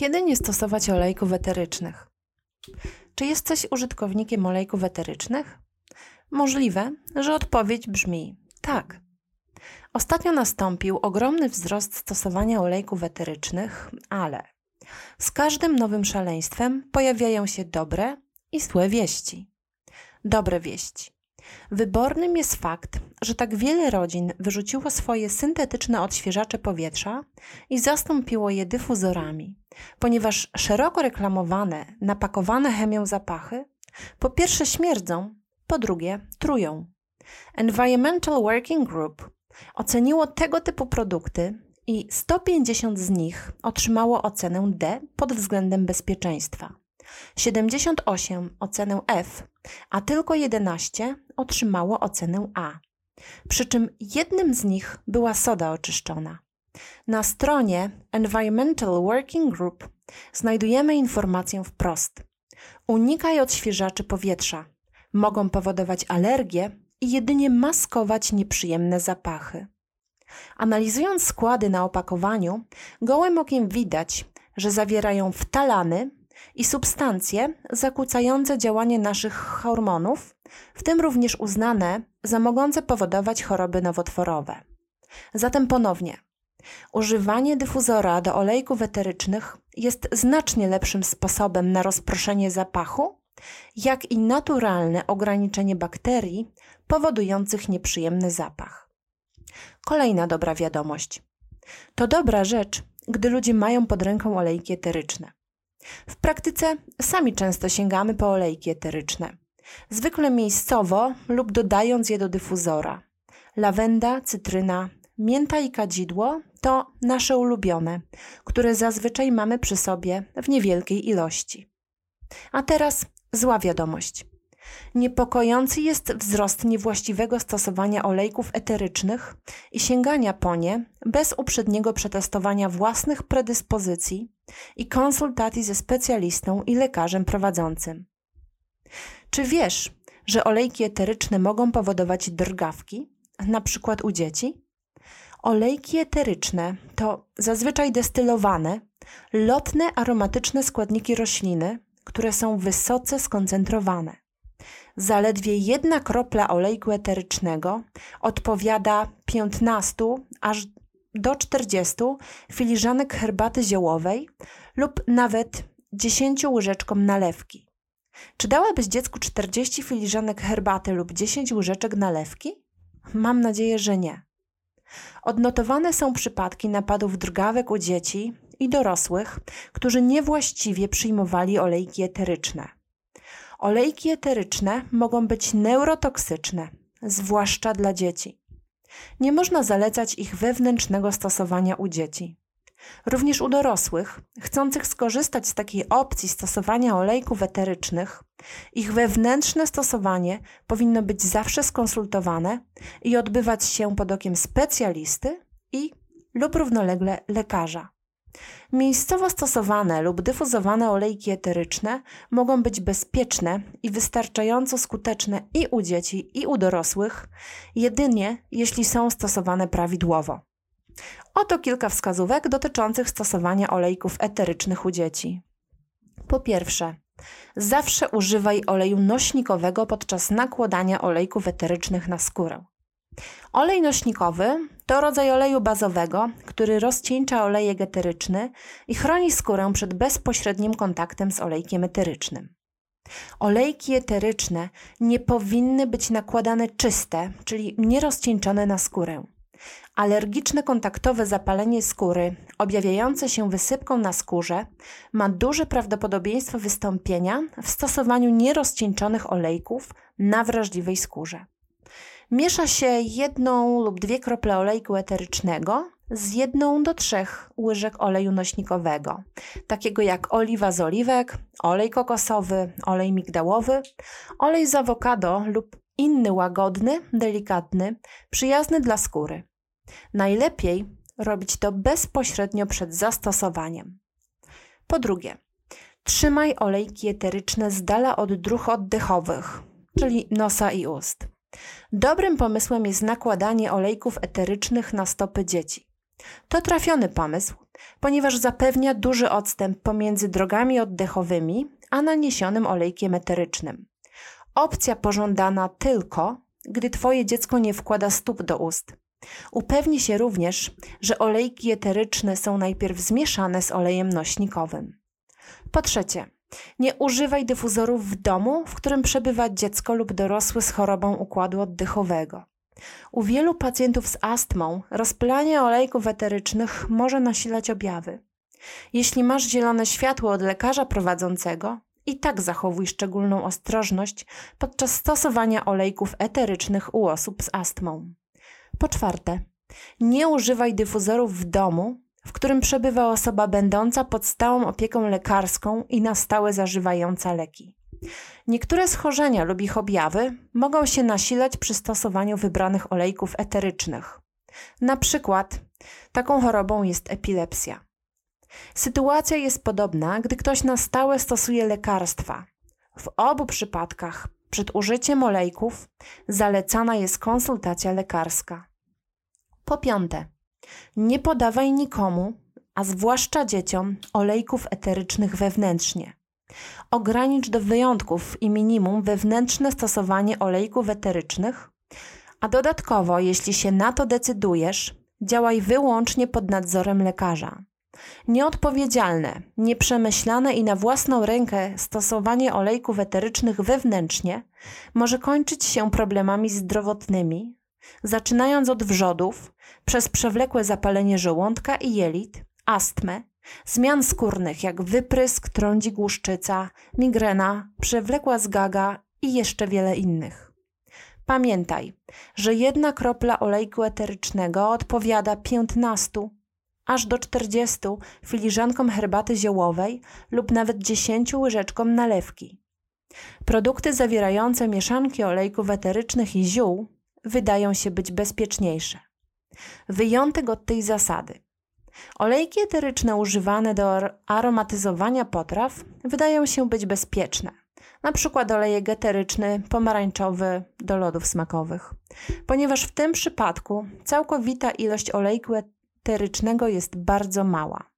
Kiedy nie stosować olejków eterycznych? Czy jesteś użytkownikiem olejków eterycznych? Możliwe, że odpowiedź brzmi tak. Ostatnio nastąpił ogromny wzrost stosowania olejków eterycznych, ale z każdym nowym szaleństwem pojawiają się dobre i złe wieści. Dobre wieści. Wybornym jest fakt, że tak wiele rodzin wyrzuciło swoje syntetyczne odświeżacze powietrza i zastąpiło je dyfuzorami, ponieważ szeroko reklamowane, napakowane chemią zapachy po pierwsze śmierdzą, po drugie trują. Environmental Working Group oceniło tego typu produkty i 150 z nich otrzymało ocenę D pod względem bezpieczeństwa. 78 ocenę F, a tylko 11 otrzymało ocenę A. Przy czym jednym z nich była soda oczyszczona. Na stronie Environmental Working Group znajdujemy informację wprost. Unikaj odświeżaczy powietrza. Mogą powodować alergie i jedynie maskować nieprzyjemne zapachy. Analizując składy na opakowaniu, gołym okiem widać, że zawierają wtalany, i substancje zakłócające działanie naszych hormonów, w tym również uznane za mogące powodować choroby nowotworowe. Zatem ponownie, używanie dyfuzora do olejków eterycznych jest znacznie lepszym sposobem na rozproszenie zapachu, jak i naturalne ograniczenie bakterii powodujących nieprzyjemny zapach. Kolejna dobra wiadomość. To dobra rzecz, gdy ludzie mają pod ręką olejki eteryczne. W praktyce sami często sięgamy po olejki eteryczne. Zwykle miejscowo lub dodając je do dyfuzora. Lawenda, cytryna, mięta i kadzidło to nasze ulubione, które zazwyczaj mamy przy sobie w niewielkiej ilości. A teraz zła wiadomość. Niepokojący jest wzrost niewłaściwego stosowania olejków eterycznych i sięgania po nie bez uprzedniego przetestowania własnych predyspozycji i konsultacji ze specjalistą i lekarzem prowadzącym. Czy wiesz, że olejki eteryczne mogą powodować drgawki, na przykład u dzieci? Olejki eteryczne to zazwyczaj destylowane, lotne aromatyczne składniki rośliny, które są wysoce skoncentrowane. Zaledwie jedna kropla olejku eterycznego odpowiada 15 aż do 40 filiżanek herbaty ziołowej lub nawet 10 łyżeczkom nalewki. Czy dałabyś dziecku 40 filiżanek herbaty lub 10 łyżeczek nalewki? Mam nadzieję, że nie. Odnotowane są przypadki napadów drgawek u dzieci i dorosłych, którzy niewłaściwie przyjmowali olejki eteryczne. Olejki eteryczne mogą być neurotoksyczne, zwłaszcza dla dzieci. Nie można zalecać ich wewnętrznego stosowania u dzieci. Również u dorosłych, chcących skorzystać z takiej opcji stosowania olejków eterycznych, ich wewnętrzne stosowanie powinno być zawsze skonsultowane i odbywać się pod okiem specjalisty i lub równolegle lekarza. Miejscowo stosowane lub dyfuzowane olejki eteryczne mogą być bezpieczne i wystarczająco skuteczne i u dzieci, i u dorosłych, jedynie jeśli są stosowane prawidłowo. Oto kilka wskazówek dotyczących stosowania olejków eterycznych u dzieci. Po pierwsze, zawsze używaj oleju nośnikowego podczas nakładania olejków eterycznych na skórę. Olej nośnikowy to rodzaj oleju bazowego, który rozcieńcza olejek eteryczny i chroni skórę przed bezpośrednim kontaktem z olejkiem eterycznym. Olejki eteryczne nie powinny być nakładane czyste, czyli nierozcieńczone na skórę. Alergiczne kontaktowe zapalenie skóry, objawiające się wysypką na skórze, ma duże prawdopodobieństwo wystąpienia w stosowaniu nierozcieńczonych olejków na wrażliwej skórze. Miesza się jedną lub dwie krople olejku eterycznego z jedną do trzech łyżek oleju nośnikowego, takiego jak oliwa z oliwek, olej kokosowy, olej migdałowy, olej z awokado lub inny łagodny, delikatny, przyjazny dla skóry. Najlepiej robić to bezpośrednio przed zastosowaniem. Po drugie, trzymaj olejki eteryczne z dala od dróg oddechowych, czyli nosa i ust. Dobrym pomysłem jest nakładanie olejków eterycznych na stopy dzieci. To trafiony pomysł, ponieważ zapewnia duży odstęp pomiędzy drogami oddechowymi a naniesionym olejkiem eterycznym. Opcja pożądana tylko, gdy Twoje dziecko nie wkłada stóp do ust. Upewni się również, że olejki eteryczne są najpierw zmieszane z olejem nośnikowym. Po trzecie, nie używaj dyfuzorów w domu, w którym przebywa dziecko lub dorosły z chorobą układu oddechowego. U wielu pacjentów z astmą rozpylanie olejków eterycznych może nasilać objawy. Jeśli masz zielone światło od lekarza prowadzącego, i tak zachowuj szczególną ostrożność podczas stosowania olejków eterycznych u osób z astmą. Po czwarte, nie używaj dyfuzorów w domu, w którym przebywa osoba będąca pod stałą opieką lekarską i na stałe zażywająca leki. Niektóre schorzenia lub ich objawy mogą się nasilać przy stosowaniu wybranych olejków eterycznych. Na przykład taką chorobą jest epilepsja. Sytuacja jest podobna, gdy ktoś na stałe stosuje lekarstwa. W obu przypadkach przed użyciem olejków zalecana jest konsultacja lekarska. Po piąte, nie podawaj nikomu, a zwłaszcza dzieciom, olejków eterycznych wewnętrznie. Ogranicz do wyjątków i minimum wewnętrzne stosowanie olejków eterycznych, a dodatkowo, jeśli się na to decydujesz, działaj wyłącznie pod nadzorem lekarza. Nieodpowiedzialne, nieprzemyślane i na własną rękę stosowanie olejków eterycznych wewnętrznie może kończyć się problemami zdrowotnymi, zaczynając od wrzodów, przez przewlekłe zapalenie żołądka i jelit, astmę, zmian skórnych jak wyprysk, trądzik łuszczyca, migrena, przewlekła zgaga i jeszcze wiele innych. Pamiętaj, że jedna kropla olejku eterycznego odpowiada 15 aż do 40 filiżankom herbaty ziołowej lub nawet 10 łyżeczkom nalewki. Produkty zawierające mieszanki olejków eterycznych i ziół wydają się być bezpieczniejsze. Wyjątek od tej zasady. Olejki eteryczne używane do aromatyzowania potraw wydają się być bezpieczne. Na przykład olejek eteryczny pomarańczowy do lodów smakowych, ponieważ w tym przypadku całkowita ilość olejku eterycznego jest bardzo mała.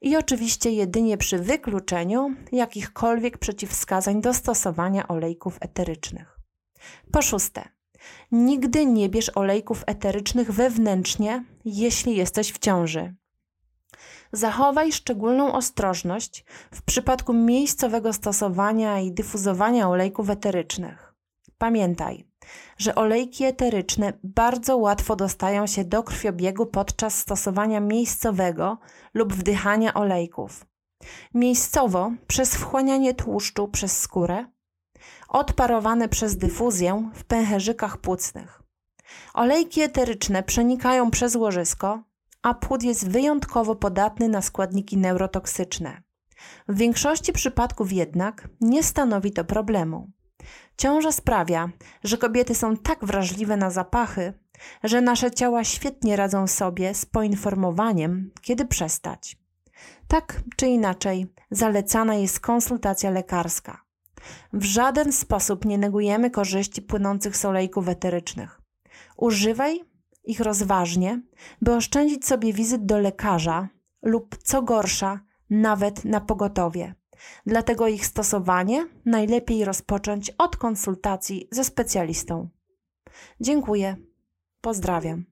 I oczywiście jedynie przy wykluczeniu jakichkolwiek przeciwwskazań do stosowania olejków eterycznych. Po szóste, Nigdy nie bierz olejków eterycznych wewnętrznie, jeśli jesteś w ciąży. Zachowaj szczególną ostrożność w przypadku miejscowego stosowania i dyfuzowania olejków eterycznych. Pamiętaj, że olejki eteryczne bardzo łatwo dostają się do krwiobiegu podczas stosowania miejscowego lub wdychania olejków. Miejscowo przez wchłanianie tłuszczu przez skórę odparowane przez dyfuzję w pęcherzykach płucnych. Olejki eteryczne przenikają przez łożysko, a płód jest wyjątkowo podatny na składniki neurotoksyczne. W większości przypadków jednak nie stanowi to problemu. Ciąża sprawia, że kobiety są tak wrażliwe na zapachy, że nasze ciała świetnie radzą sobie z poinformowaniem, kiedy przestać. Tak czy inaczej, zalecana jest konsultacja lekarska. W żaden sposób nie negujemy korzyści płynących z olejków eterycznych. Używaj ich rozważnie, by oszczędzić sobie wizyt do lekarza lub, co gorsza, nawet na pogotowie. Dlatego ich stosowanie najlepiej rozpocząć od konsultacji ze specjalistą. Dziękuję. Pozdrawiam.